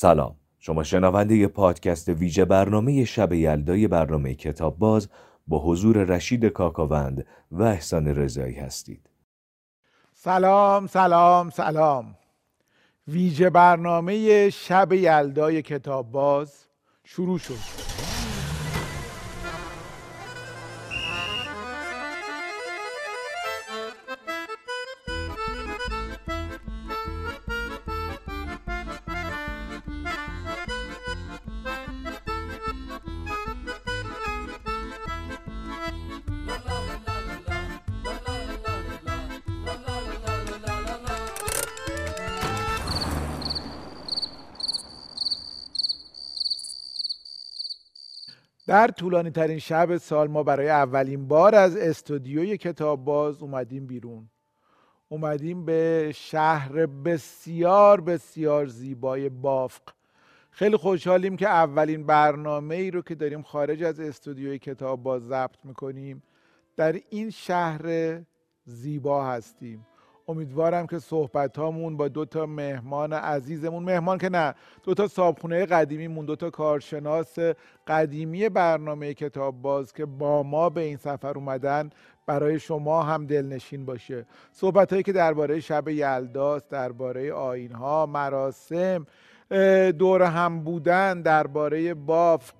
سلام. شما شنونده پادکست ویژه برنامه شب یلدای برنامه کتاب باز با حضور رشید کاکاوند و احسان رضایی هستید. سلام سلام سلام. ویژه برنامه شب یلدای کتاب باز شروع شد. در طولانی ترین شب سال ما برای اولین بار از استودیوی کتاب باز اومدیم بیرون. اومدیم به شهر بسیار بسیار زیبای بافق. خیلی خوشحالیم که اولین برنامه ای رو که داریم خارج از استودیوی کتاب باز ضبط می‌کنیم در این شهر زیبا هستیم. امیدوارم که صحبت هامون با دو تا مهمان عزیزمون مهمان که نه دو تا صابخونه قدیمیمون دو تا کارشناس قدیمی برنامه کتاب باز که با ما به این سفر اومدن برای شما هم دلنشین باشه. صحبت هایی که درباره شب یلداست درباره آین ها مراسم دور هم بودن درباره بافق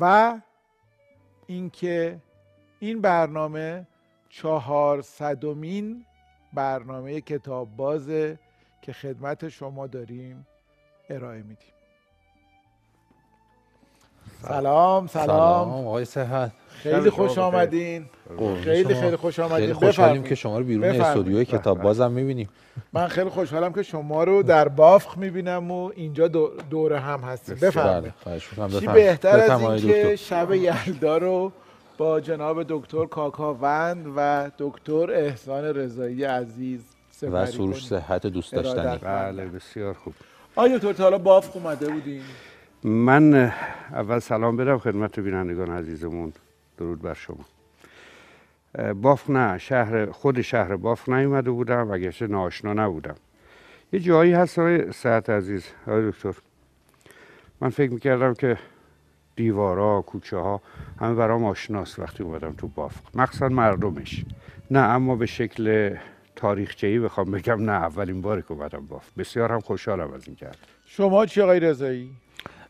و اینکه این برنامه چهارصدمین برنامه کتاب بازه که خدمت شما داریم ارائه میدیم. سلام سلام. آقای صحت خیلی خوش آمدین. خیلی خیلی خوش آمدین. خیلی خوشحالیم که شما رو بیرون استودیوی کتاب بازم می‌بینیم. من خیلی خوشحالم که شما رو در بافخ می‌بینم و اینجا دور هم هستیم. بفرمایید. چی بهتر از اینکه شب یلدا رو با جناب دکتر کاکاوند و دکتر احسان رضایی عزیز و سروش صحت دوست داشتنی. بله بسیار خوب. آیا دکتر حالا باف اومده بودین من اول سلام بدم خدمت بینندگان عزیزمون. درود بر شما. باف نه شهر خود شهر باف نیومده بودم و گرچه ناشنا نبودم. یه جایی هست صحت عزیز آقای دکتر. من فکر می‌کردم که دیوارا کوچه ها همه برام آشناست وقتی اومدم تو بافق. مقصد مردمش. نه اما به شکل تاریخچه ای بخوام بگم نه اولین باری که اومدم بافق. بسیار هم خوشحالم از این کرد شما چی آقای رضایی؟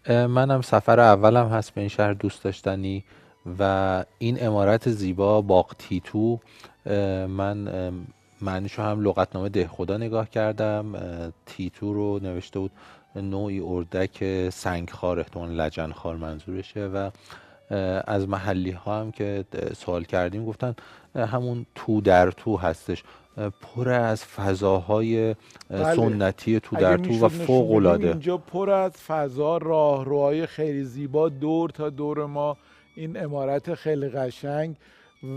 منم سفر اولم هست به این شهر دوست داشتنی و این امارت زیبا باغ تیتو من معنیشو هم لغتنامه ده خدا نگاه کردم. تیتو رو نوشته بود نوعی اردک سنگخوار احتمال لجنخوار منظورشه و از محلی ها هم که سوال کردیم گفتن همون تو در تو هستش. پر از فضاهای بله. سنتی تو در تو و فوق العاده. اینجا پر از فضا راهروهای خیلی زیبا دور تا دور ما این امارت خیلی قشنگ.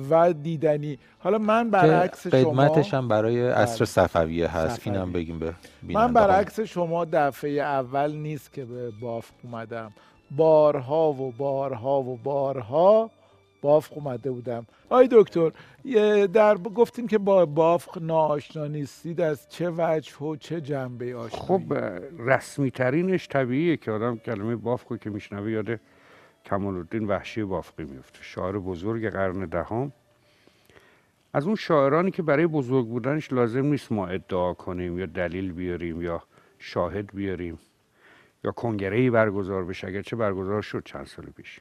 و دیدنی. حالا من برعکس شما قدمتش هم برای عصر صفویه هست. اینم بگیم به من برعکس شما دفعه اول نیست که به بافق اومدم. بارها و بارها و بارها بافق اومده بودم. آی دکتر در گفتیم که با بافق ناآشنا نیستید از چه وجه و چه جنبه آشنایی؟ خب رسمی ترینش طبیعیه که آدم کلمه بافق که میشنوه یاده کمال الدین وحشی بافقی میفته. شاعر بزرگ قرن دهم. از اون شاعرانی که برای بزرگ بودنش لازم نیست ما ادعا کنیم یا دلیل بیاریم یا شاهد بیاریم یا کنگره برگزار بشه. اگرچه برگزار شد چند سال پیش.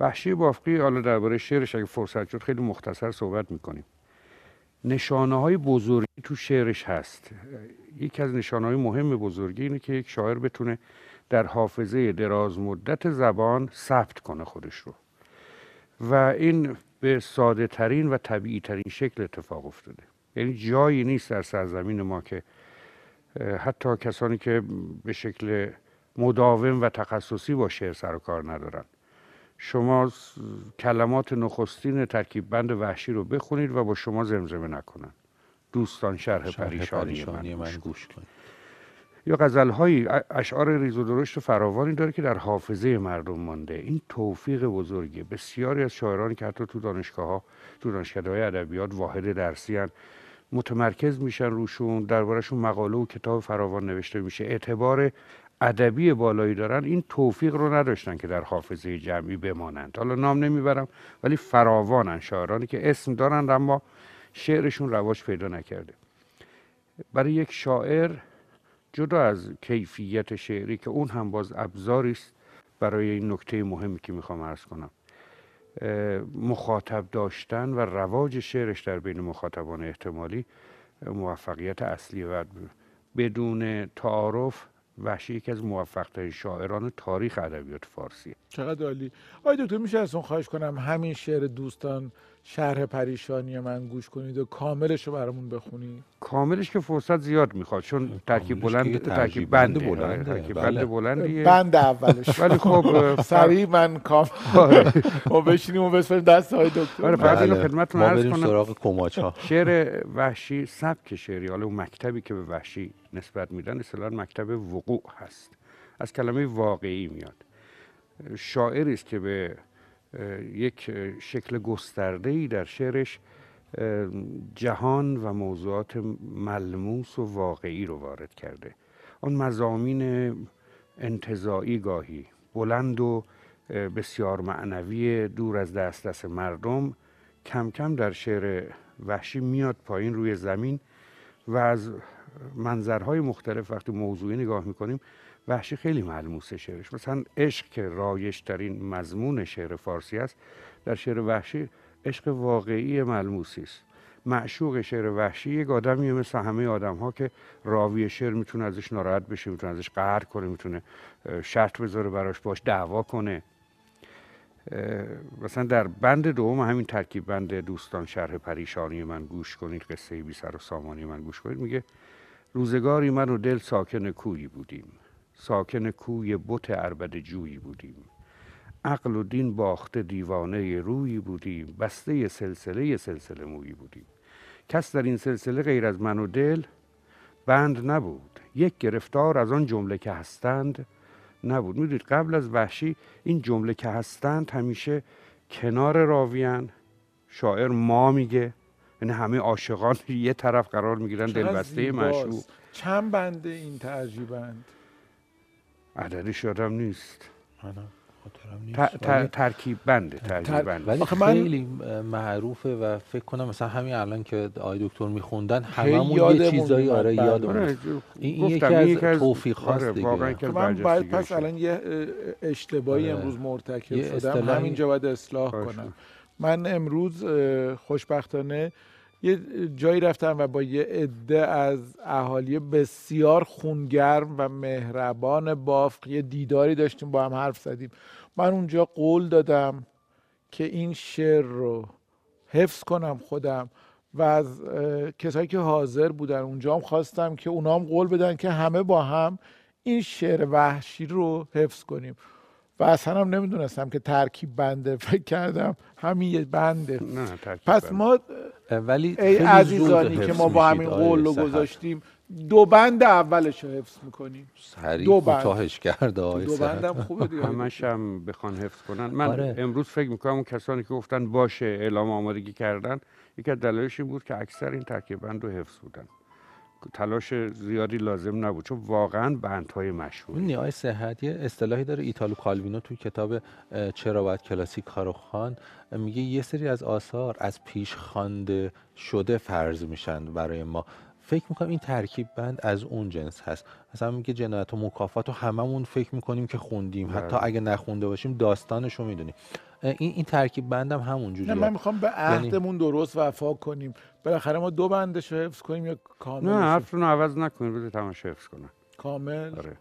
وحشی بافقی حالا درباره شعرش اگه فرصت شد خیلی مختصر صحبت می‌کنیم. نشانه های بزرگی تو شعرش هست. یکی از نشانه های مهم بزرگی اینه که یک شاعر بتونه در حافظه دراز مدت زبان ثبت کنه خودش رو. و این به ساده ترین و طبیعی ترین شکل اتفاق افتاده. یعنی جایی نیست در سرزمین ما که حتی کسانی که به شکل مداوم و تخصصی با شعر سر و کار ندارن. شما کلمات نخستین ترکیب بند وحشی رو بخونید و با شما زمزمه نکنن. دوستان شرح, شرح پریشانی, پریشانی من, گوش کنید. یا غزلهایی اشعار ریز و درشت فراوانی داره که در حافظه مردم مانده. این توفیق بزرگی بسیاری از شاعرانی که حتی تو دانشگاه ها تو دانشکده های ادبیات واحد درسی هن متمرکز میشن روشون دربارهشون مقاله و کتاب فراوان نوشته میشه. اعتبار ادبی بالایی دارن. این توفیق رو نداشتن که در حافظه جمعی بمانند. حالا نام نمی‌برم ولی فراوانن. شاعرانی که اسم دارن اما شعرشون رواج پیدا نکرده. برای یک شاعر جدا از کیفیت شعری که اون هم باز ابزاری است برای این نکته مهمی که می‌خوام عرض کنم. مخاطب داشتن و رواج شعرش در بین مخاطبان احتمالی موفقیت اصلی و بدون تعارف وحشی یکی از موفقترین شاعران تاریخ ادبیات فارسی چقدر عالی. آقای دکتر میشه از اون خواهش کنم همین شعر دوستان شرح پریشانی من گوش کنید و کاملش رو برامون بخونید کاملش که فرصت زیاد می‌خواد چون ترکیب بلند ترکیب بند بلند ترکیب بند بله. بلندیه بند اولش ولی خب سریع من کام آره. ما بشینیم و بسپریم دست های دکتر آره، فقط اینو بله. خدمتتون عرض کنم. سراغ کماچ ها شعر وحشی سبک شعری حالا اون مکتبی که به وحشی نسبت میدن اصطلاحا مکتب وقوع هست از کلمه واقعی میاد شاعری است که به یک شکل گسترده ای در شعرش جهان و موضوعات ملموس و واقعی رو وارد کرده. آن مزامین انتظاعی گاهی بلند و بسیار معنوی دور از دسترس مردم کم کم در شعر وحشی میاد پایین روی زمین و از منظرهای مختلف وقتی موضوعی نگاه می‌کنیم وحشی خیلی ملموسه شعرش. مثلا عشق که رایش ترین مضمون شعر فارسی است در شعر وحشی عشق واقعی ملموسی است. معشوق شعر وحشی یک آدمیه مثل همه آدم ها که راوی شعر می‌تونه ازش ناراحت بشه می‌تونه ازش قهر کنه می‌تونه شرط بذاره براش باش دعوا کنه. مثلا در بند دوم همین ترکیب بند دوستان شرح پریشانی من گوش کنید قصه بی سر و سامانی من گوش کنید میگه روزگاری من و دل ساکن کویی بودیم. ساکن کوی بت عربد جویی بودیم. عقل و دین باخته دیوانه رویی بودیم. بسته سلسله سلسله مویی بودیم. کس در این سلسله غیر از من و دل بند نبود. یک گرفتار از آن جمله که هستند نبود. می‌دونید قبل از وحشی این جمله که هستند همیشه کنار راویان شاعر ما میگه. یعنی همه عاشقان یه طرف قرار می‌گیرن دلبسته. مشروع چند بنده این ترجیبند عددش یادم نیست منم خاطرم نیست. ت- ت- ولی- ترکیب بنده ترکیب بنده ولی آخه من- خیلی معروفه و فکر کنم مثلا همین الان که آقای دکتر میخوندن هممون یه چیزایی. آره بله. یادمون آره، این- یکی از توفیق هاست آره، دیگه. واقعا یکی از من باید. پس الان یه اه، اشتباهی آره. امروز مرتکب شدم همینجا باید اصلاح کنم من امروز خوشبختانه یه جایی رفتم و با یه عده از اهالی بسیار خونگرم و مهربان بافق یه دیداری داشتیم با هم حرف زدیم. من اونجا قول دادم که این شعر رو حفظ کنم خودم و از کسایی که حاضر بودن اونجا هم خواستم که اونا هم قول بدن که همه با هم این شعر وحشی رو حفظ کنیم. و اصلا هم نمی‌دونستم که ترکیب بنده فکر کردم همین یه بنده نه ترکیب پس بنده. ما ولی ای عزیزانی که ما با همین قول رو. گذاشتیم دو بند اولش رو حفظ می‌کنیم سریع دو بند. کوتاهش کرده آقای دو. بندم خوبه دیگه همش هم بخوان حفظ کنن من آره. امروز فکر می‌کنم اون کسانی که گفتن باشه اعلام آمادگی کردن یکی از دلایلش این بود که اکثر این ترکیب بند رو حفظ بودن تلاش زیادی لازم نبود چون واقعا بندهای مشهور. آقای صحت یه اصطلاحی داره. ایتالو کالوینو توی کتاب چرا باید کلاسیک ها رو خوان میگه یه سری از آثار از پیش خوانده شده فرض میشن برای ما. فکر می‌کنم این ترکیب بند از اون جنس هست. مثلا میگه جنایت و مکافات رو هممون فکر می‌کنیم که خوندیم. حتی بله. اگه نخونده باشیم داستانش رو می‌دونیم. این این ترکیب بندم همون جوریه. من می‌خوام به یعنی عهدمون درست وفا کنیم. بالاخره ما دو بندش رو حفظ کنیم یا کامل نه حرفتون رو عوض نکنید بذارید همش حفظ کنن کامل. آره.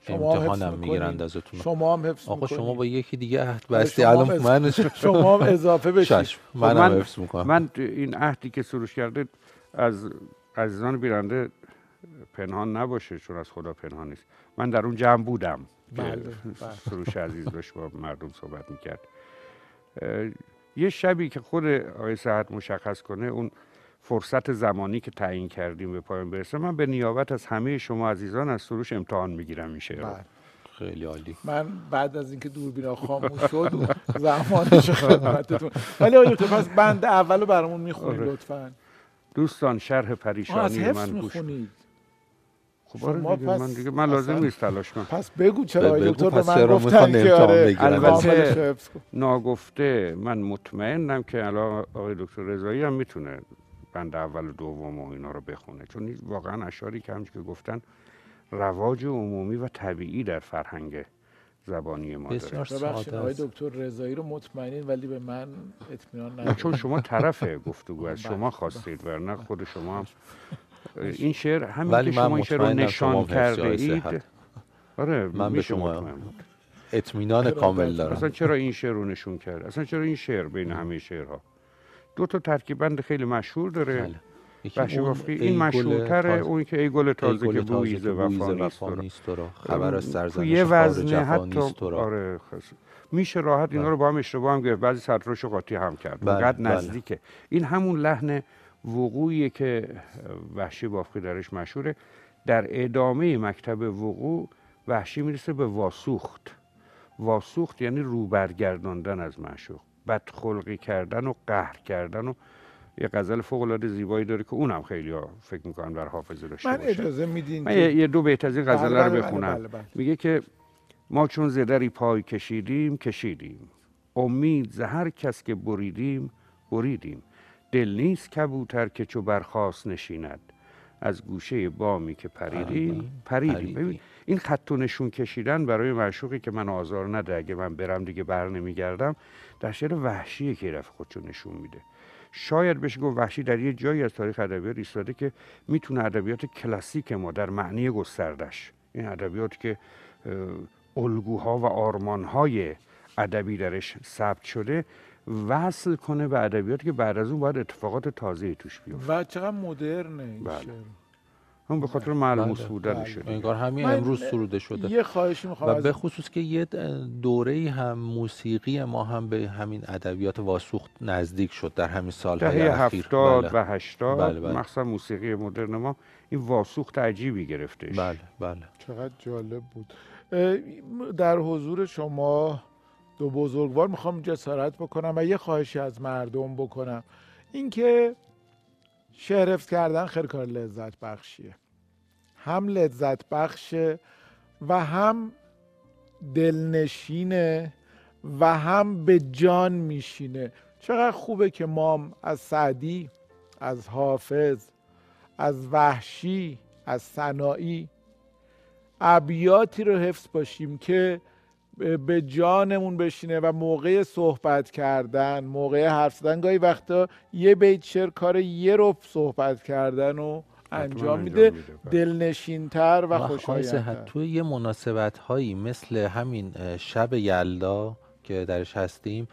شما امتحانم می‌گیرند. ازتون شما هم حفظ آقا. شما با یکی دیگه عهد بستی الان من شما هم اضافه بشید خب منم من- حفظ می‌کنم. من این عهدی که سروش کرده از عزیزان بیننده پنهان نباشه چون از خدا پنهان نیست. من در اون جمع بودم. که بله، بله. سروش عزیز داشت با مردم صحبت می‌کرد. یه شبی که خود آقای صحت مشخص کنه اون فرصت زمانی که تعیین کردیم به پایان برسه من به نیابت از همه شما عزیزان از سروش امتحان می‌گیرم این شعر رو بله. خیلی عالی من بعد از اینکه دوربینا خاموش شد زمانش خدمتتون ولی آقای دکتر پس بند اول رو برامون می‌خونید آره. لطفا دوستان شرح پریشانی من گوش خب آره دیگه پس من دیگه من لازم نیست تلاش کنم. پس بگو چرا آقای دکتر به من گفتن که امتحان آره البته-. ناگفته من مطمئنم که الان آقای دکتر رضایی هم می‌تونه بند اول و دوم و اینا رو بخونه. چون این واقعا اشعاری که همچه که گفتن رواج عمومی و طبیعی در فرهنگ زبانی ما داره. بسیار آقای دکتر رضایی رو مطمئنین ولی به من اطمینان نه ندارید. چون شما طرف گفتگو از بله. شما خواستید ورنه خود شما هم این شعر همین ولی که من شما این شعر رو نشان کرده اید. آره من به شما. اطمینان کامل اصلا دارم. چرا این شعر رو نشون کرد اصلا چرا این شعر بین همه شعرها؟ دو تا ترکیب بند خیلی مشهور داره. بله. اون بافقی ای این مشهورتره اون که ای گل ای تازه گل که تازه بویز که بویز وفا نیست تو خبر از سرزنش یه وزنه جفا حتی نیست تو را آره خس... میشه راحت اینا رو با هم اشتباه هم گرفت بعضی سطرش رو قاطی هم کرد. بله، اونقدر بله. نزدیکه. این همون لحن وقوعیه که وحشی بافقی درش مشهوره. در ادامه مکتب وقوع وحشی می‌رسه به واسوخت. واسوخت یعنی رو برگرداندن از معشوق. بدخلقی کردن و قهر کردن و یه غزل فوق العاده زیبایی داره که اونم خیلی ها فکر می‌کنن بر حافظه داشته من اجازه میدین من یه, دو بیت از این بله، بله، رو بله، بخونم. بله، بله. میگه که ما چون زدری پای کشیدیم کشیدیم. امید ز هر کس که بریدیم بریدیم. دل نیست کبوتر که چو برخاست نشیند. از گوشه بامی که پریدیم پریدیم. ببین این خط و نشون کشیدن برای معشوقی که من آزار نده اگه من برم دیگه بر نمیگردم در شعر وحشیه که رفت خودشو نشون میده. شاید بشه گفت وحشی در یه جایی از تاریخ ادبیات ایستاده که می‌تونه ادبیات کلاسیک ما در معنی گستردش. این ادبیات که الگوها و آرمانهای ادبی درش ثبت شده وصل کنه به ادبیاتی که بعد از اون باید اتفاقات تازه توش بیفته و چقدر مدرنه این بله. شعر. اون به خاطر ملموس بله، بودنشه بله. دیگه. انگار همین امروز سروده شده یه خواهشی می‌خوام و به خصوص که یه دوره هم موسیقی ما هم به همین ادبیات واسوخت نزدیک شد در همین سالهای اخیر هفتاد بله. و هشتاد بله، بله. مخصوصا موسیقی مدرن ما این واسوخت عجیبی گرفتش بله بله چقدر جالب بود در حضور شما دو بزرگوار می‌خوام جسارت بکنم و یه خواهشی از مردم بکنم. اینکه شعر کردن خیلی کار لذت بخشیه. هم لذت بخشه و هم دلنشینه و هم به جان میشینه. چقدر خوبه که ما از سعدی از حافظ از وحشی از صناعی ابیاتی رو حفظ باشیم که به جانمون بشینه و موقع صحبت کردن موقع حرف زدن. گاهی وقتا یه بیت شعر کار یه رو صحبت کردن و انجام انجام میده. دلنشینتر و خوشایندتر. توی یه مناسبت هایی مثل همین شب یلدا که درش هستیم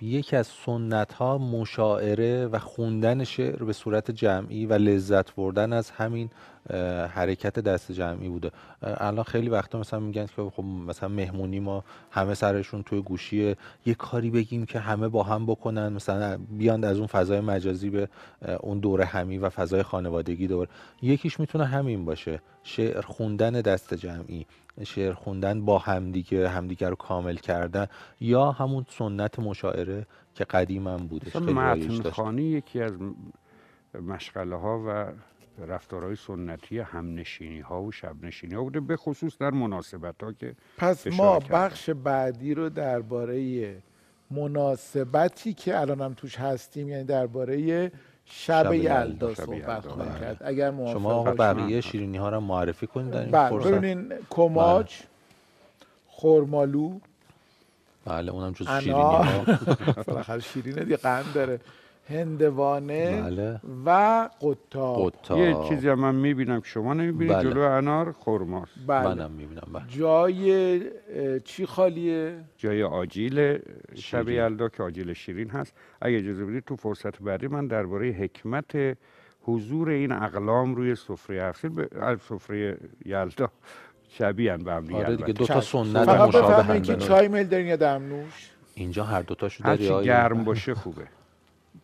یکی از سنت ها مشاعره و خوندن شعر به صورت جمعی و لذت بردن از همین حرکت دست جمعی بوده. الان خیلی وقتا مثلا میگن که خب مثلا مهمونی ما همه سرشون توی گوشیه یه کاری بگیم که همه با هم بکنن مثلا بیان از اون فضای مجازی به اون دوره همی و فضای خانوادگی دوباره. یکیش می‌تونه همین باشه شعر خوندن دست جمعی شعر خوندن با همدیگه همدیگه رو کامل کردن یا همون سنت مشاعره که قدیما بودش متن یکی از مشغله ها و رفتارهای سنتی همنشینی ها و شبنشینی ها بوده به خصوص در مناسبت ها که پس ما. بخش بعدی رو درباره مناسبتی که الانم توش هستیم یعنی درباره شب یلدا صحبت خواهیم بله. کرد اگر موافق شما. بقیه شیرینی ها رو معرفی کنید در این بله فرصت ببینین کماج خرمالو بله اونم جز شیرینی انار ها. بالاخره شیرینه دیگه قند داره. هندوانه بله. و قطاب قطاب یه چیزی هم من می‌بینم. که شما نمی‌بینید بله. جلو انار خرماست بله. منم می‌بینم بله. جای چی خالیه؟ جای آجیل شب. یلدا که آجیل شیرین هست. اگه اجازه بدید تو فرصت بعدی من درباره حکمت حضور این اقلام روی سفره افسیر به سفره یلدا شبیه به هم دیگه آره دیگه. دو تا. سنت مشابه که چای میل دارین یا دمنوش اینجا هر دوتاشو داری هرچی گرم باشه خوبه.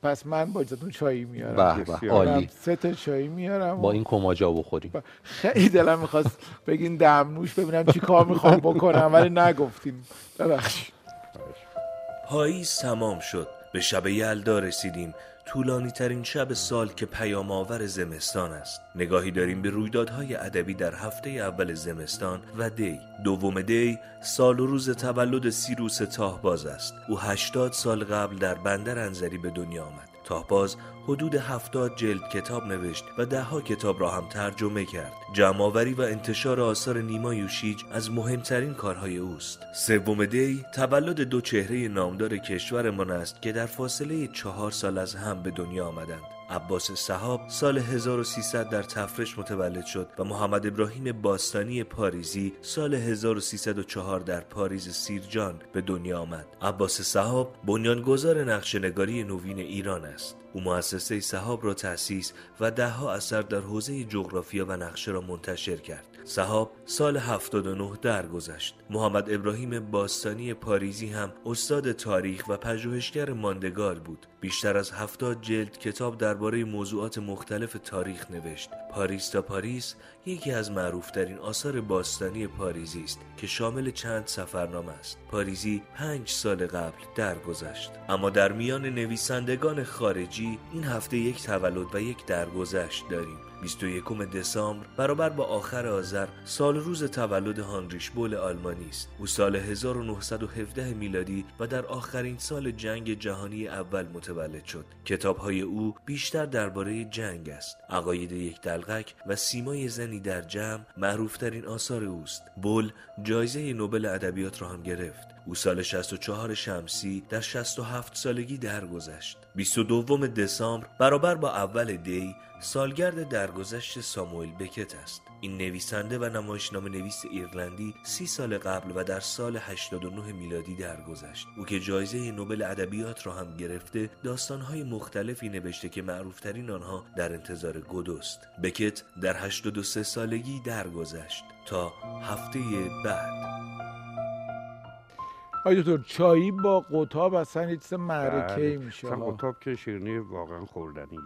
پس من با اجازهتون چایی میارم. به به. عالی. سه تا چایی میارم با این کماجا بخوریم خیلی دلم می‌خواست بگین دمنوش ببینم چی کار می‌خوام بکنم ولی نگفتین. ببخشید. پاییز تمام شد. به شب یلدا رسیدیم. طولانی ترین شب سال که پیام آور زمستان است. نگاهی داریم به رویدادهای ادبی در هفته اول زمستان و دی. دوم دی سال و روز تولد سیروس تاهباز است. او هشتاد سال قبل در بندر انزری به دنیا آمد. تاهباز حدود هفتاد جلد کتاب نوشت و دهها کتاب را هم ترجمه کرد. جمعآوری و انتشار آثار نیما یوشیج از مهمترین کارهای اوست. سوم دی تولد دو چهره نامدار کشورمان است که در فاصله چهار سال از هم به دنیا آمدند. عباس صحاب سال 1300 در تفرش متولد شد و محمد ابراهیم باستانی پاریزی سال 1304 در پاریز سیرجان به دنیا آمد. عباس صحاب بنیانگذار نقشنگاری نوین ایران است. او مؤسسه صحاب را تأسیس و دهها اثر در حوزه جغرافیا و نقشه را منتشر کرد. صحاب سال 79 درگذشت. محمد ابراهیم باستانی پاریزی هم استاد تاریخ و پژوهشگر ماندگار بود. بیشتر از هفتاد جلد کتاب درباره موضوعات مختلف تاریخ نوشت. پاریس تا پاریس یکی از معروفترین آثار باستانی پاریزی است که شامل چند سفرنامه است. پاریزی پنج سال قبل درگذشت. اما در میان نویسندگان خارجی این هفته یک تولد و یک درگذشت داریم. 21 دسامبر برابر با آخر آذر سال روز تولد هانریش بول آلمانی است. او سال 1917 میلادی و در آخرین سال جنگ جهانی اول متولد شد. کتابهای او بیشتر درباره جنگ است. عقاید یک دلغک و سیمای زنی در جمع معروفترین آثار اوست. بول جایزه نوبل ادبیات را هم گرفت. او سال 64 شمسی در 67 سالگی درگذشت. 22 دسامبر برابر با اول دی سالگرد درگذشت ساموئل بکت است. این نویسنده و نمایشنامه نویس ایرلندی سی سال قبل و در سال 89 میلادی درگذشت. او که جایزه نوبل ادبیات را هم گرفته داستانهای مختلفی نوشته که معروفترین آنها در انتظار گودوست بکت در 83 سالگی درگذشت تا هفته بعد. آیا دکتر چایی با قطاب اصلا یه چیز معرکه بله. میشه اصلا. قطاب که شیرینی واقعا خوردنیه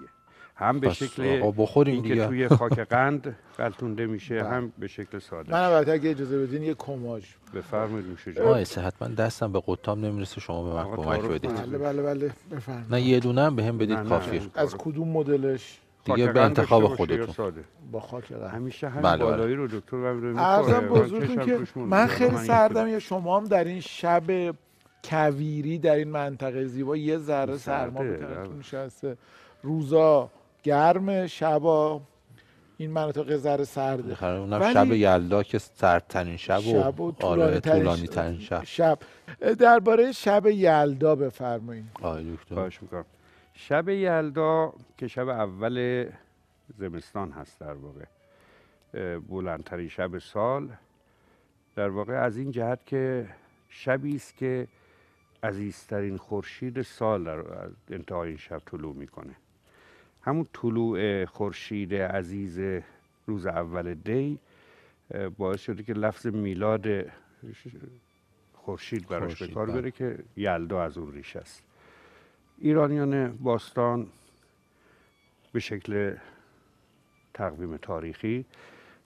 هم به شکل بخوریم اینکه دیگه. توی خاک قند قلتونده میشه بله. هم به شکل ساده من البته اگه اجازه بدین یه کماج بفرمایید نوش جان حتما دستم به قطام نمی‌رسه شما به من کمک بدید. بله بله بله بفرمایید نه یه دونه هم به هم بدید. کافیه از کدوم مدلش دیگه به انتخاب خودتون. با خاک همیشه همین بله، بله. بالایی رو دکتر ارزم بزرگتون که من خیلی سردم یا شما هم در این شب کویری در این منطقه زیبا یه ذره سرما به تنتون بله. نشسته. روزا گرم شبا. این مناطق ذره سرده. اونم شب یلدا که سردترین شب و, شب و آره طولانی طولانی ترین شب. شب. درباره شب یلدا بفرمایید. آقای دکتر. خواهش می‌کنم. شب یلدا که شب اول زمستان هست در واقع بلندترین شب سال در واقع از این جهت که شبی است که عزیزترین خورشید سال در انتهای این شب طلوع می‌کنه همون طلوع خورشید عزیز روز اول دی باعث شده که لفظ میلاد خورشید براش به کار بله. بره که یلدا از اون ریش است ایرانیان باستان به شکل تقویم تاریخی.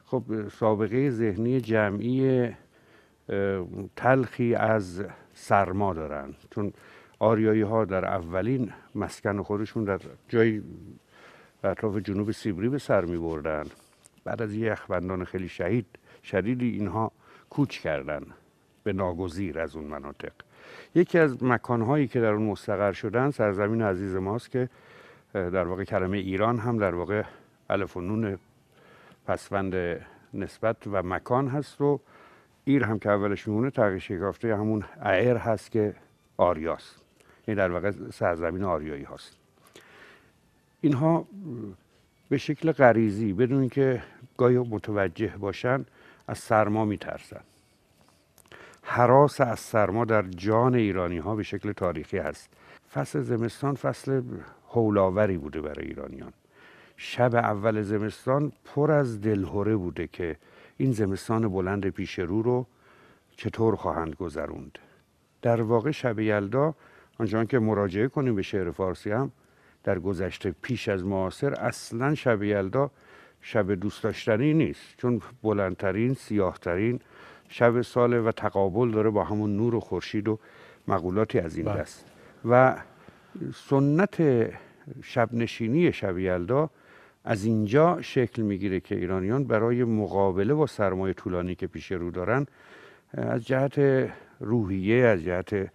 خب سابقه ذهنی جمعی تلخی از سرما دارن. چون آریایی ها در اولین مسکن خودشون در جای اطراف جنوب سیبری به سر می بردن بعد از یخبندان خیلی شهید شدیدی اینها کوچ کردن به ناگزیر از اون مناطق. یکی از مکانهایی که در اون مستقر شدن سرزمین عزیز ماست که در واقع کلمه ایران هم در واقع الف و نون پسوند نسبت و مکان هست و ایر هم که اولش میمونه تغییر شکافته همون ایر هست که آریاست. این در واقع سرزمین آریایی هاست. اینها به شکل غریزی بدون که گاهی متوجه باشن از سرما میترسن. حراس از سرما در جان ایرانی ها به شکل تاریخی هست. فصل زمستان فصل هولاوری بوده برای ایرانیان. شب اول زمستان پر از دلهوره بوده که این زمستان بلند پیش رو رو چطور خواهند گذروند. در واقع شب یلدا آنچنان که مراجعه کنیم به شعر فارسی هم در گذشته پیش از معاصر اصلا شب یلدا شب دوست داشتنی نیست چون بلندترین سیاهترین شب ساله و تقابل داره با همون نور و خورشید و مقولاتی از این بله. دست. و سنت شب نشینی شب یلدا از اینجا شکل می‌گیره که ایرانیان برای مقابله با سرمایه طولانی که پیش رو دارن از جهت روحیه از جهت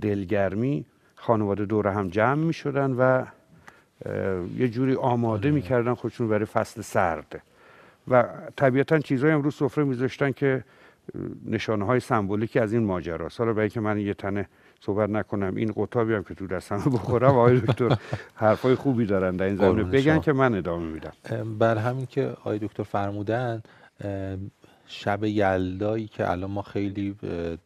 دلگرمی خانواده دور هم جمع می شدن و یه جوری آماده می‌کردن خودشون برای فصل سرد. و طبیعتا چیزهایی هم رو سفره میذاشتن که نشانه های سمبولیکی از این ماجراست. حالا برای که من یه تنه صحبت نکنم این قطابی هم که تو دستم بخورم آقای دکتر حرفای خوبی دارن در این زمینه. بگن که من ادامه میدم. بر همین که آقای دکتر فرمودن شب یلدایی که الان ما خیلی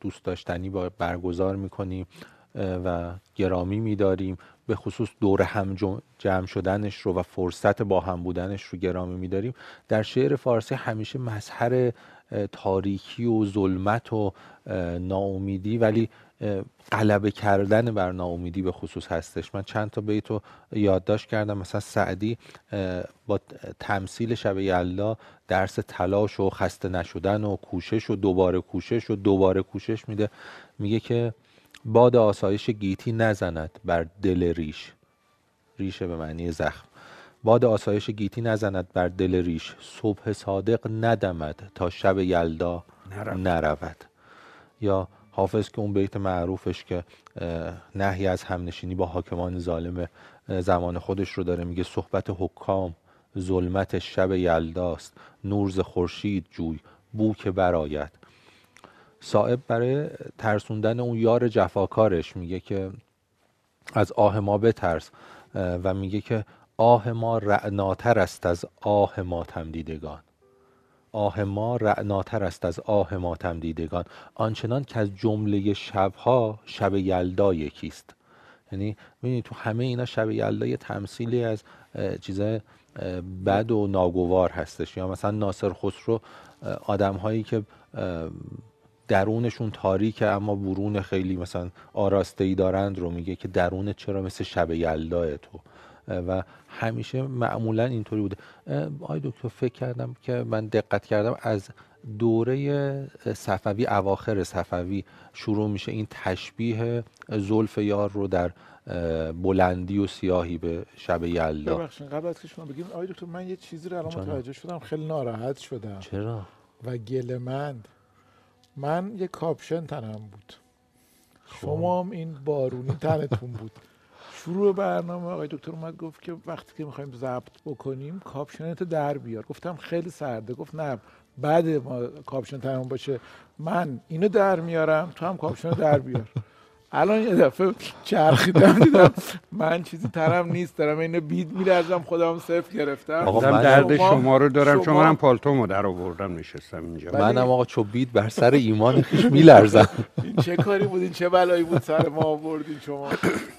دوست داشتنی برگزار می‌کنیم و گرامی میداریم به خصوص دور هم جمع شدنش رو و فرصت با هم بودنش رو گرامی میداریم. در شعر فارسی همیشه مظهر تاریکی و ظلمت و ناامیدی ولی غلبه کردن بر ناامیدی به خصوص هستش. من چند تا بیت رو یادداشت کردم. مثلا سعدی با تمثیل شب یلدا درس تلاش و خسته نشدن و کوشش و دوباره کوشش و دوباره کوشش میده. میگه که باد آسایش گیتی نزند بر دل ریش. ریشه به معنی زخم. باد آسایش گیتی نزند بر دل ریش. صبح صادق ندمد تا شب یلدا نرود. یا حافظ که اون بیت معروفش که نهی از همنشینی با حاکمان ظالم زمان خودش رو داره. میگه صحبت حکام ظلمت شب یلداست. نورز خورشید جوی بو که براید صاحب برای ترسوندن اون یار جفاکارش میگه که از آه ما بترس. و میگه که آه ما رعناتر است از آه ما تمدیدگان. آه ما رعناتر است از آه ما تمدیدگان. آنچنان که از جمله شبها شب یلدا یکیست. یعنی ببینید تو همه اینا شب یلدا یه تمثیلی از چیزای بد و ناگوار هستش. یا مثلا ناصر خسرو آدم هایی که درونشون تاریکه اما برون خیلی مثلا آراسته ای دارند رو میگه که درون چرا مثل شب یلداه تو. و همیشه معمولا اینطوری بوده. آی دکتر فکر کردم که من دقت کردم از دوره صفوی اواخر صفوی شروع میشه این تشبیه زلف یار رو در بلندی و سیاهی به شب یلدا. ببخشید قبل از که شما بگیم آقای دکتر من یه چیزی رو الان متوجه شدم خیلی ناراحت شدم. چرا؟ و گلمند من یه کاپشن تنم بود. خب. شما هم این بارونی تنتون بود. شروع برنامه آقای دکتر اومد گفت که وقتی که می‌خوایم ضبط بکنیم کاپشنت در بیار. گفتم خیلی سرده. گفت نه بعد ما کاپشن تنمون باشه. من اینو در میارم تو هم کاپشن در بیار. الان یه دفعه چرخیدم دیدم من چیزی ترم نیست دارم اینو بید میلرزم خودم صفر گرفتم. آقا من درد شما, رو دارم شما, هم پالتومو در آوردم نشستم اینجا. منم آقا چو بید بر سر ایمان خیش میلرزم. این چه کاری بود؟ این چه بلایی بود سر ما آوردین شما؟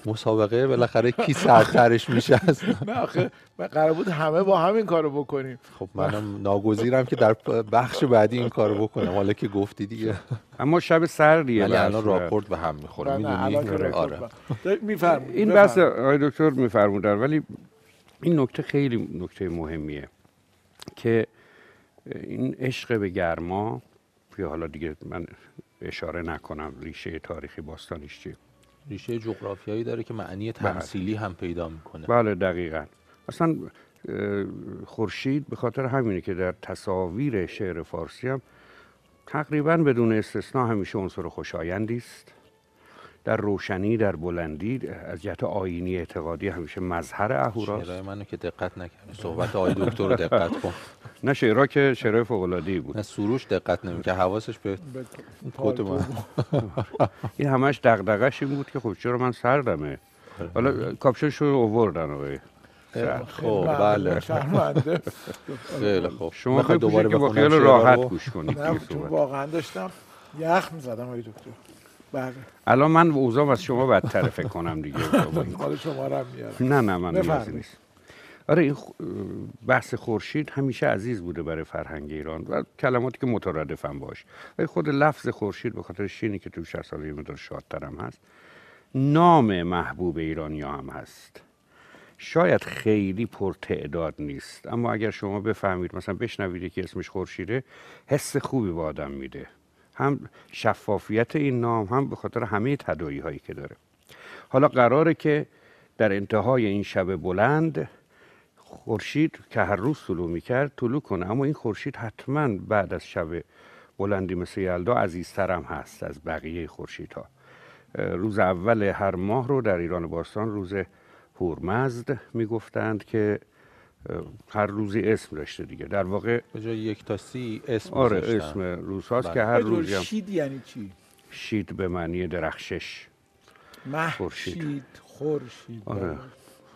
مسابقه بالاخره کی سرترش میشه نه آخه قرار بود همه با همین کارو بکنیم. خب منم ناگزیرم که در بخش بعدی این کارو بکنم. حالا که گفتی دیگه. اما شب سردیه ولی الان راپورت به هم می‌خوره می‌دونی؟ آره. این بحث آقای دکتر میفرمودن ولی این نکته خیلی نکته مهمیه که این عشق به گرما که حالا دیگه من اشاره نکنم ریشه تاریخی باستانیش چیه. ریشه جغرافیایی داره که معنی بله. تمثیلی هم پیدا می‌کنه. بله دقیقا. اصلا خورشید به خاطر همینه که در تصاویر شعر فارسی هم تقریبا بدون استثنا همیشه عنصر خوشایندی است. در روشنی در بلندی از جهت آینی اعتقادی همیشه مظهر اهوراست شعرهای منو که دقت نکردم صحبت آقای دکتر رو دقت کن. نه شعرها که شعرهای فوق العاده بود. نه سروش دقت نمی که حواسش به کت من. این همش دغدغش این بود که خب چرا من سردمه؟ حالا کاپشنش رو آوردن آقای خب بله. خیلی خوب. شما دوباره که با خیال راحت گوش کنید واقعا داشتم یخ می‌زدم آقای دکتر. بله. الان من اوضاع از شما بدتر فکر کنم دیگه. حال شما رو نه نه من نیست. آره این بحث خورشید همیشه عزیز بوده برای فرهنگ ایران و کلماتی که مترادفم باش. ولی خود لفظ خورشید به خاطر شینی که تو 60 ساله مدار شادترم هست نام محبوب ایرانی هم هست. شاید خیلی پرتعداد نیست اما اگر شما بفهمید مثلا بشنوید که اسمش خورشیده حس خوبی به آدم میده. هم شفافیت این نام هم به خاطر همه تدایی هایی که داره. حالا قراره که در انتهای این شب بلند خورشید که هر روز طلوع می‌کرد طلوع کنه. اما این خورشید حتما بعد از شب بلندی مثل یلدا عزیزترم هست از بقیه خورشیدها. روز اول هر ماه رو در ایران باستان روز هورمزد می‌گفتند که هر روزی اسم داشته دیگه در واقع به جای یک تا سی اسم آره گذاشتن. اسم روز هاست بله. که هر روزی هم شید یعنی چی شید به معنی درخشش خورشید. محشید خورشید آره.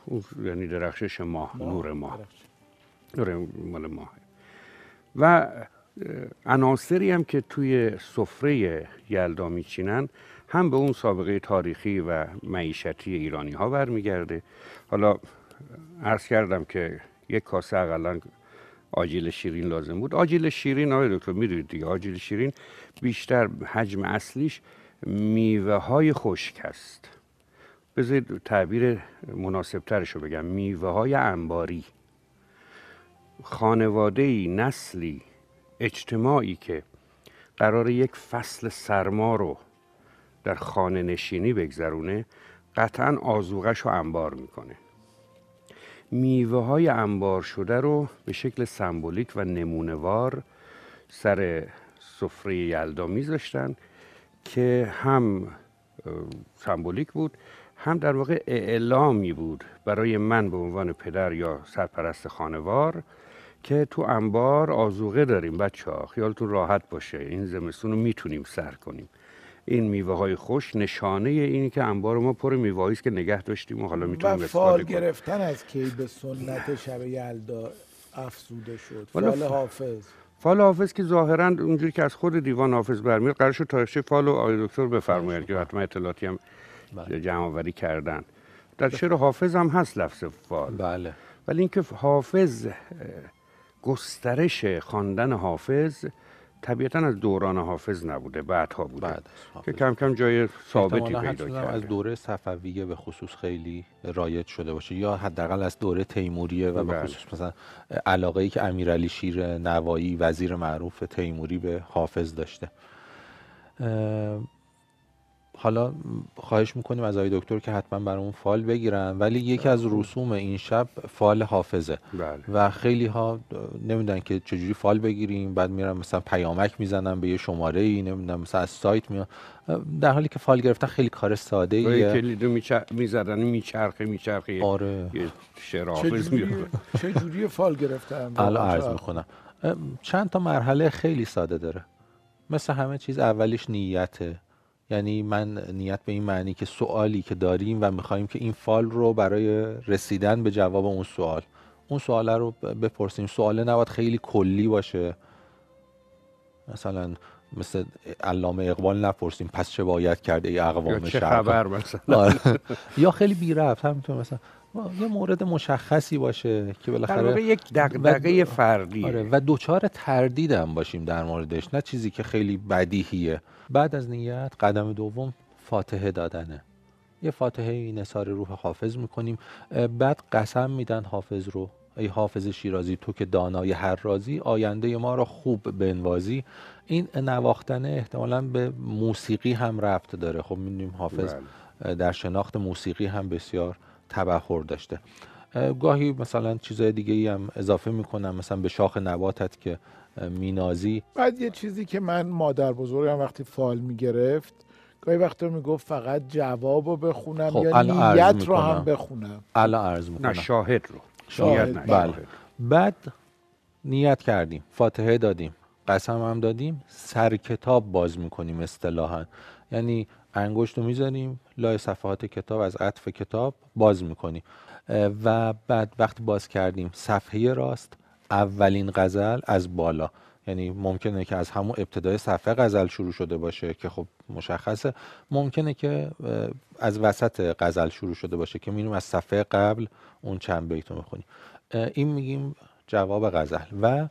اون یعنی درخشش ماه, ماه، نور ماه. نور مال ماه و عناصری هم که توی سفره یلدا میچینن هم به اون سابقه تاریخی و معیشتی ایرانی ها برمیگرده حالا عرض کردم که یک کاسه اقلا آجیل شیرین لازم بود. آجیل شیرین آقای دکتر می‌دونید دیگه آجیل شیرین بیشتر حجم اصلیش میوه های خشک است. بذارید تعبیر مناسب ترش رو بگم. میوه های انباری. خانواده نسلی اجتماعی که قرار یک فصل سرما رو در خانه نشینی بگذرونه قطعا آزوغش رو انبار می‌کنه. میوه های انبار شده رو به شکل سمبولیک و نمونوار سر سفره یلدا میذاشتن که هم سمبولیک بود هم در واقع اعلامی بود برای من به عنوان پدر یا سرپرست خانوار که تو انبار آزوقه داریم بچه ها خیالتون راحت باشه. این زمستون رو می‌تونیم سر کنیم. این میوه های خوش نشانه اینی که انبار ما پر میوه است که نگه داشتیم و حالا و می‌تونیم فال استفاده کنیم. گرفتن از کی به سنت شب یلدا افزوده شد. فال ف- حافظ. فال حافظ که ظاهرا اونجوری که از خود دیوان حافظ برمیاد قرار شد تاریخچه فال و آقای دکتر بفرمایید که حتما اطلاعاتی هم بله. جمع آوری کردن. در شعر حافظ هم هست لفظ فال. بله. ولی اینکه حافظ گسترش خواندن حافظ طبیعتا از دوران حافظ نبوده بعدها بوده بعد از که. کم کم جای ثابتی پیدا حدسم از کرده دوره صفویه به خصوص خیلی رایج شده باشه یا حداقل از دوره تیموریه و به بله. خصوص مثلا علاقه ای که امیرعلی شیر نوایی وزیر معروف تیموری به حافظ داشته حالا خواهش می‌کنیم از آقای دکتر که حتما برامون فال بگیرن. ولی یکی از رسوم این شب فال حافظه. بله. و خیلی ها نمی‌دونن که چجوری فال بگیریم. بعد میرن مثلا پیامک می‌زنن به یه شماره ای نمی‌دونم مثلا از سایت میان. در حالی که فال گرفتن خیلی کار ساده ایه کلیدو می‌زدن میچرخه میچرخه. آره. یه شعر حافظ چجوری چجوری فال گرفتن؟ الان عرض می‌کنم چند تا مرحله خیلی ساده داره. مثل همه چیز اولیش نیته. یعنی من نیت به این معنی که سوالی که داریم و می‌خوایم که این فال رو برای رسیدن به جواب اون سوال اون سوال رو بپرسیم. سواله نباید خیلی کلی باشه. مثلا مثل علامه اقبال نپرسیم پس چه باید کرده ای اقوام چه خبر مثلا؟ آره. یا خیلی بی ربط همینطور مثلا. یه مورد مشخصی باشه که بالاخره یک دغدغه فردیه. آره و دوچار تردید هم باشیم در موردش نه چیزی که خیلی بدیهیه. بعد از نیت قدم دوم فاتحه دادنه. یه فاتحه این نثار روح حافظ می‌کنیم. بعد قسم میدن حافظ رو. ای حافظ شیرازی تو که دانای هر رازی آینده ما را خوب بنوازی. این نواختنه احتمالا به موسیقی هم ربط داره. خب می‌دونیم حافظ بله. در شناخت موسیقی هم بسیار تبحر داشته. اه، گاهی مثلا چیزای دیگه ای هم اضافه می‌کنم مثلا به شاخ نباتت که مینازی. بعد یه چیزی که من مادر بزرگم وقتی فال می‌گرفت گاهی وقتا می‌گفت فقط جواب رو بخونم خب، یا نیت رو هم. بخونم. الان عرض نه می‌کنم شاهد رو. شاهد، نیت نه، بله. بعد نیت کردیم فاتحه دادیم قسم هم دادیم سر کتاب باز می‌کنیم اصطلاحا. یعنی انگشت رو می‌ذاریم لای صفحات کتاب از عطف کتاب باز می‌کنیم و بعد وقتی باز کردیم صفحه راست اولین غزل از بالا. یعنی ممکنه که از همون ابتدای صفحه غزل شروع شده باشه که خب مشخصه. ممکنه که از وسط غزل شروع شده باشه که میریم از صفحه قبل اون چند بیت رو می‌خونیم. این میگیم جواب غزل. و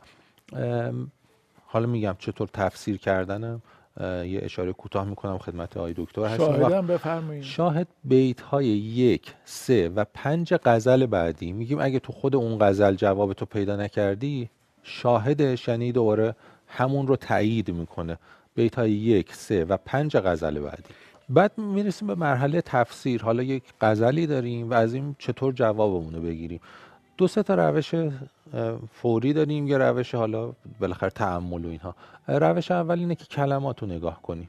حالا میگم چطور تفسیر کردنم. یه اشاره کوتاه می‌کنم خدمت آقای دکتر. هستیم وقت- شاهدم بفرمایید. شاهد بیت های یک سه و پنج غزل بعدی. میگیم اگه تو خود اون غزل جواب تو پیدا نکردی شاهدش یعنی دوباره همون رو تایید می‌کنه. بیت های یک سه و پنج غزل بعدی. بعد می‌رسیم به مرحله تفسیر. حالا یک غزلی داریم و از این چطور جوابمون رو بگیریم. دو سه تا روش فوری داریم یه روش حالا بالاخره تعمل و اینها. روش اول اینه که کلمات رو نگاه کنیم.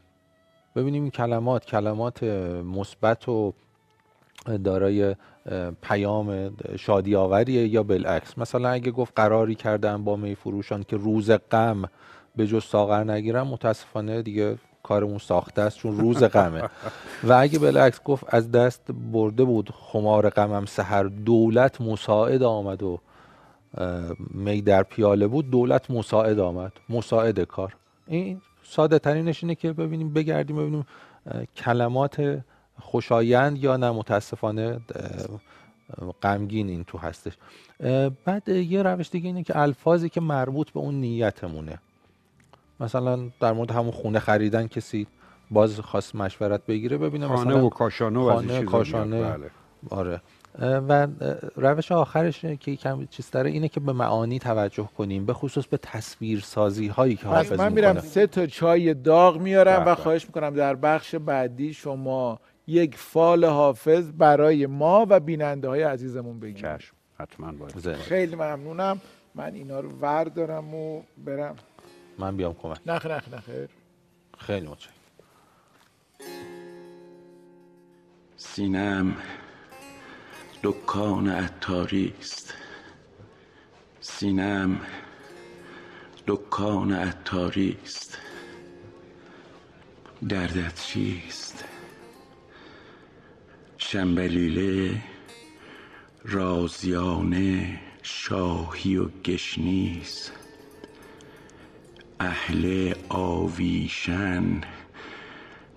ببینیم این کلمات کلمات مثبت و دارای پیام شادی آوریه یا بالعکس. مثلا اگه گفت قراری کردن با می فروشان که روز غم به جز ساغر نگیرم متاسفانه دیگه کارمون ساخته است چون روز غمه. و اگه بالعکس گفت از دست برده بود خمار غمم سهر دولت مساعد آمد و می در پیاله بود دولت مساعد آمد. مساعد کار. این ساده ترینش اینه که ببینیم بگردیم ببینیم کلمات خوشایند یا نه متاسفانه غمگین این تو هستش. بعد یه روش دیگه اینه که الفاظی که مربوط به اون نیتمونه. مثلا در مورد همون خونه خریدن کسی باز خواست مشورت بگیره ببینه خانه مثلا و کاشانه و خانه کاشانه. بله. آره. و روش آخرش که یکم چیز داره اینه که به معانی توجه کنیم به خصوص به تصویر سازی هایی که حافظ من میرم سه تا چای داغ میارم به و به. خواهش می‌کنم در بخش بعدی شما یک فال حافظ برای ما و بیننده های عزیزمون بگید. چشم حتما باید. خیلی ممنونم. من اینا رو وردارم و برم. من بیام کمک. نخ نخ نخیر خیلی متشکرم. سینم. دکان عطاری است. سینم دکان عطاری است. دردت چیست؟ شنبلیله رازیانه شاهی و گشنیز اهل آویشن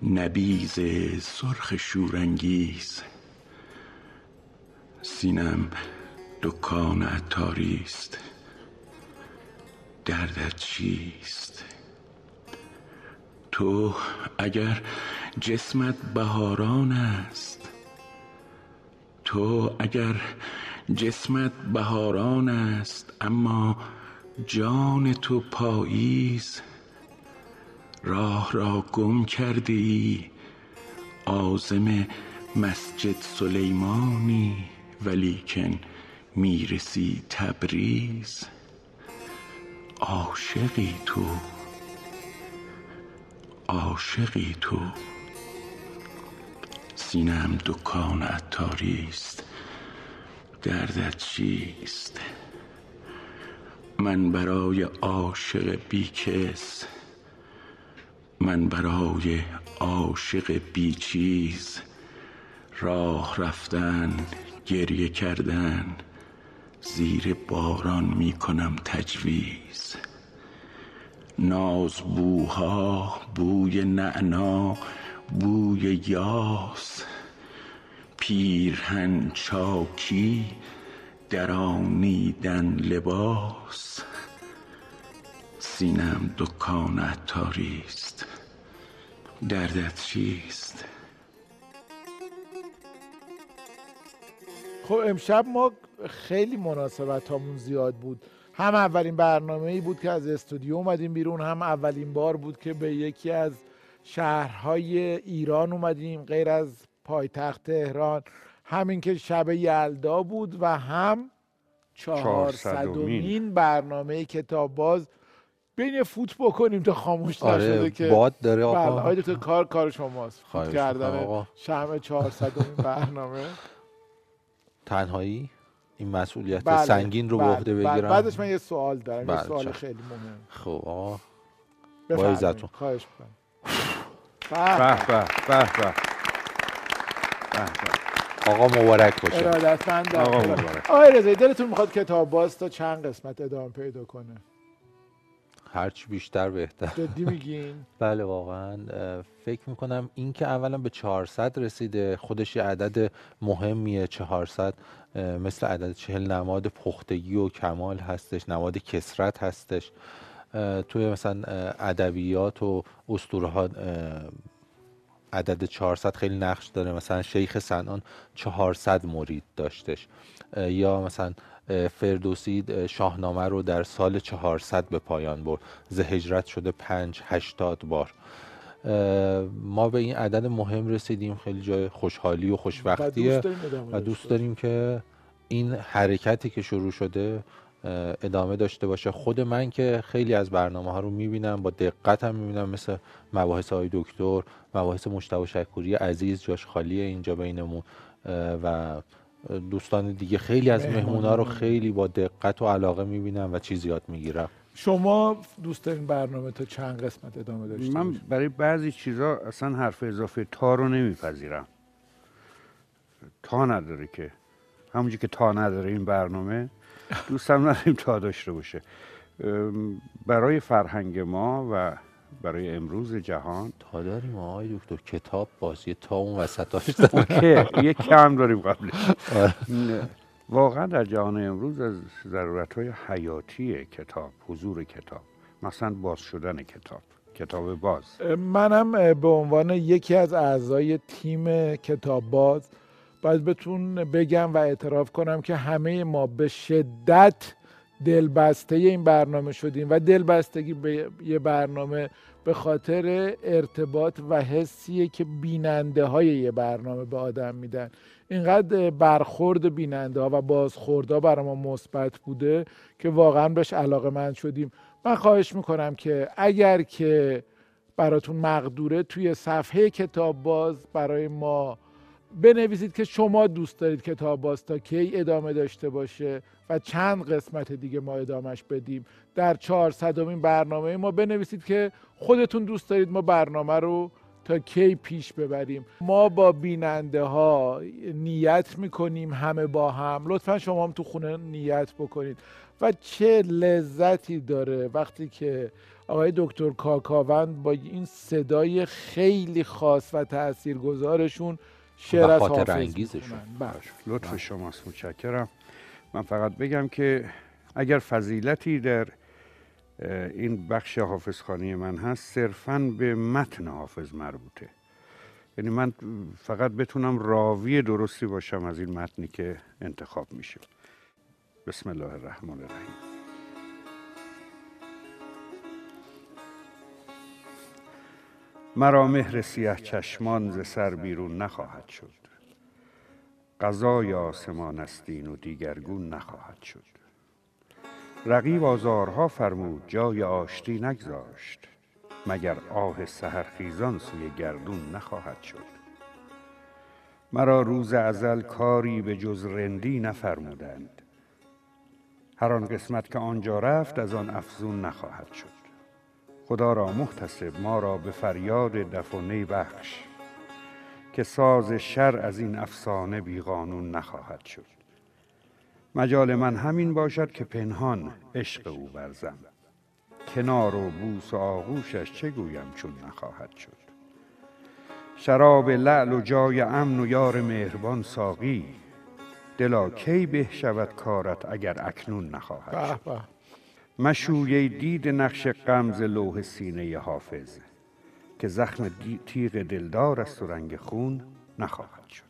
نبیز سرخ شورانگیز. سینم دکان عطاری است. دردت چیست؟ تو اگر جسمت بهاران است تو اگر جسمت بهاران است اما جان تو پاییز راه را گم کرده ای آزم مسجد سلیمانی. ولیکن می‌رسی تبریز. عاشقی تو. عاشقی تو. سینم دکان عطاری است. دردت چیست؟ من برای عاشق بیکس من برای عاشق بیچیز راه رفتن گریه کردن زیر باران می کنم تجویز. نازبوها بوی نعنا بوی یاس. پیرهن چاکی درانیدن لباس. سینم دکان عطاری است دردت چیست؟ خب امشب ما خیلی مناسبت هامون زیاد بود. هم اولین برنامه ای بود که از استودیو اومدیم بیرون هم اولین بار بود که به یکی از شهرهای ایران اومدیم غیر از پایتخت تهران. همین که شب یلدا بود و هم چهارصدمین برنامه کتاب باز بین فوت بکنیم تا خاموش نشده آره که باد داره بله آقا دکتر کار کار شماست. فوت کردن. شمع 400 برنامه. تنهایی این مسئولیت بله، سنگین رو به بله، عهده بله. بگیرم بعدش من یه سوال دارم یه بله، سوال چشم. خیلی مهم خب آقا بفرمایید. عزتون. خواهش می‌کنم به به به به به به. آقا مبارک باشه ارادتمند آقا مبارک. آقای رضایی دلتون می‌خواد کتاب باز تا چند قسمت ادامه پیدا کنه هرچی بیشتر بهتر. جدی میگین؟ بله واقعا فکر می‌کنم این که اولا به 400 رسیده خودش یه عدد مهمیه 400 اه، مثل عدد چهل نماد پختگی و کمال هستش نماد کسرت هستش. توی مثلا ادبیات و اسطوره ها عدد 400 خیلی نقش داره. مثلا شیخ سنان 400 مرید داشتش. یا مثلا فردوسی اه، شاهنامه رو در سال 400 به پایان برد. ز هجرت شده 5 80 بار. ما به این عدد مهم رسیدیم. خیلی جای خوشحالی و خوشبختیه و دوست داریم که این حرکتی که شروع شده ادامه داشته باشه. خود من که خیلی از برنامه ها رو می‌بینم با دقت هم می‌بینم مثل مباحث های دکتر مباحث مشتبه شکوری عزیز جاش خالیه اینجا بینمون. و دوستان دیگه خیلی از مهمونا رو خیلی با دقت و علاقه می‌بینم و چیز یاد می‌گیرم. شما دوست دارین برنامه تا چند قسمت ادامه داشته من برای بعضی چیزا اصلا حرف اضافه تا رو نمیپذیرم. تا نداره که. همونجی که تا نداره این برنامه دوستم نداریم تا داشته باشه. برای فرهنگ ما و برای امروز جهان. تا داریم آقای دکتر؟ کتاب بازی تا اون وسطاش اوکی یک کم داریم قبل. واقعا در جهان امروز از ضرورت های حیاتی کتاب حضور کتاب مثلا باز شدن کتاب کتاب باز. منم به عنوان یکی از اعضای تیم کتاب باز باید بتون بگم و اعتراف کنم که همه ما به شدت دلبسته این برنامه شدیم و دلبستگی به یه برنامه به خاطر ارتباط و حسیه که بیننده های یه برنامه به آدم میدن. اینقدر برخورد بیننده ها و بازخوردها برای ما مثبت بوده که واقعا بهش علاقه من شدیم. من خواهش می‌کنم که اگر که براتون مقدوره توی صفحه کتاب باز برای ما بنویسید که شما دوست دارید کتاب باز تا کی ادامه داشته باشه و چند قسمت دیگه ما ادامهش بدیم. در چهارصدمین برنامه ما بنویسید که خودتون دوست دارید ما برنامه رو تا کی پیش ببریم. ما با بیننده ها نیت می‌کنیم همه با هم. لطفا شما هم تو خونه نیت بکنید. و چه لذتی داره وقتی که آقای دکتر کاکاوند با این صدای خیلی خاص و تاثیرگذارشون شعر از حافظ انگیزشون بله. لطف شماست متشکرم. من فقط بگم که اگر فضیلتی در این بخش حافظخانی من هست صرفا به متن حافظ مربوطه. یعنی من فقط بتونم راوی درستی باشم از این متنی که انتخاب میشه. بسم الله الرحمن الرحیم. مرا مهر سیه چشمان ز سر بیرون نخواهد شد. قضای آسمان استین و دیگرگون نخواهد شد. رقیب آزارها فرمود جای آشتی نگذاشت مگر آه سهرخیزان سوی گردون نخواهد شد. مرا روز ازل کاری به جز رندی نفرمودند. هر آن قسمت که آنجا رفت از آن افزون نخواهد شد. خدا را محتسب ما را به فریاد دف و نی بخش که ساز شر از این افسانه بیقانون نخواهد شد. مجال من همین باشد که پنهان عشق او ورزم. کنار و بوس و آغوشش چه گویم چون نخواهد شد؟ شراب لعل و جای امن و یار مهربان ساقی دلا کی به شود کارت اگر اکنون نخواهد شد؟ مشویه دید نقش قمز لوح سینه حافظ که زخم تیغ دلدار است و رنگ خون نخواهد شد.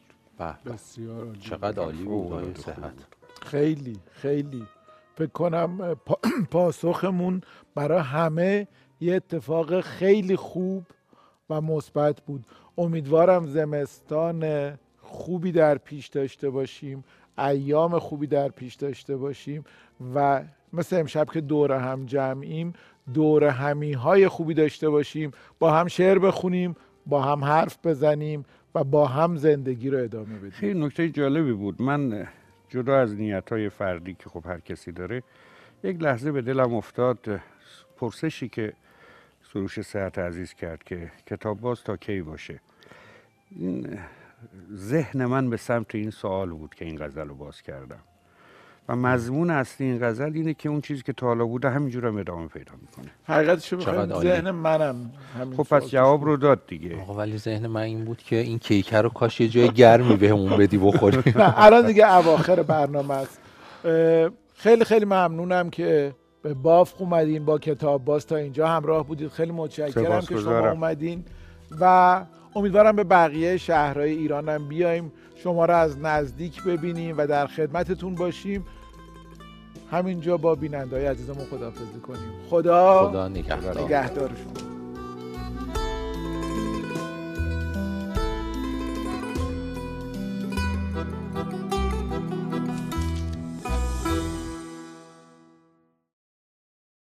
بسیار چقدر عالی بود صحت. خیلی خیلی. فکر کنم پاسخمون برای همه یه اتفاق خیلی خوب و مثبت بود. امیدوارم زمستان خوبی در پیش داشته باشیم ایام خوبی در پیش داشته باشیم و مثل امشب که دور هم جمعیم دور همی های خوبی داشته باشیم با هم شعر بخونیم با هم حرف بزنیم و با هم زندگی رو ادامه بدیم. خیلی نکته جالبی بود. من جدا از نیت های فردی که خب هر کسی داره یک لحظه به دلم افتاد پرسشی که سروش صحت عزیز کرد که کتاب باز تا کی باشه. این ذهن من به سمت این سوال بود که این غزل رو باز کردم. و مضمون اصلی این غزل اینه که اون چیزی که تا حالا بوده همینجور هم ادامه پیدا می‌کنه. بخوایم ذهن منم همین خب پس جواب رو داد دیگه. آقا ولی ذهن من این بود که این کیکه رو کاش یه جای گرمی بهمون بدی بخوریم. نه الان دیگه اواخر برنامه است. خیلی خیلی ممنونم که به باف اومدین با کتاب باز تا اینجا همراه بودید. خیلی متشکرم که شما اومدین و امیدوارم به بقیه شهرهای ایران هم بیایم شما را از نزدیک ببینیم و در خدمتتون باشیم. همینجا با بیننده های عزیزمون خداحافظی کنیم. خدا, خدا نگهدار. نگهدار شما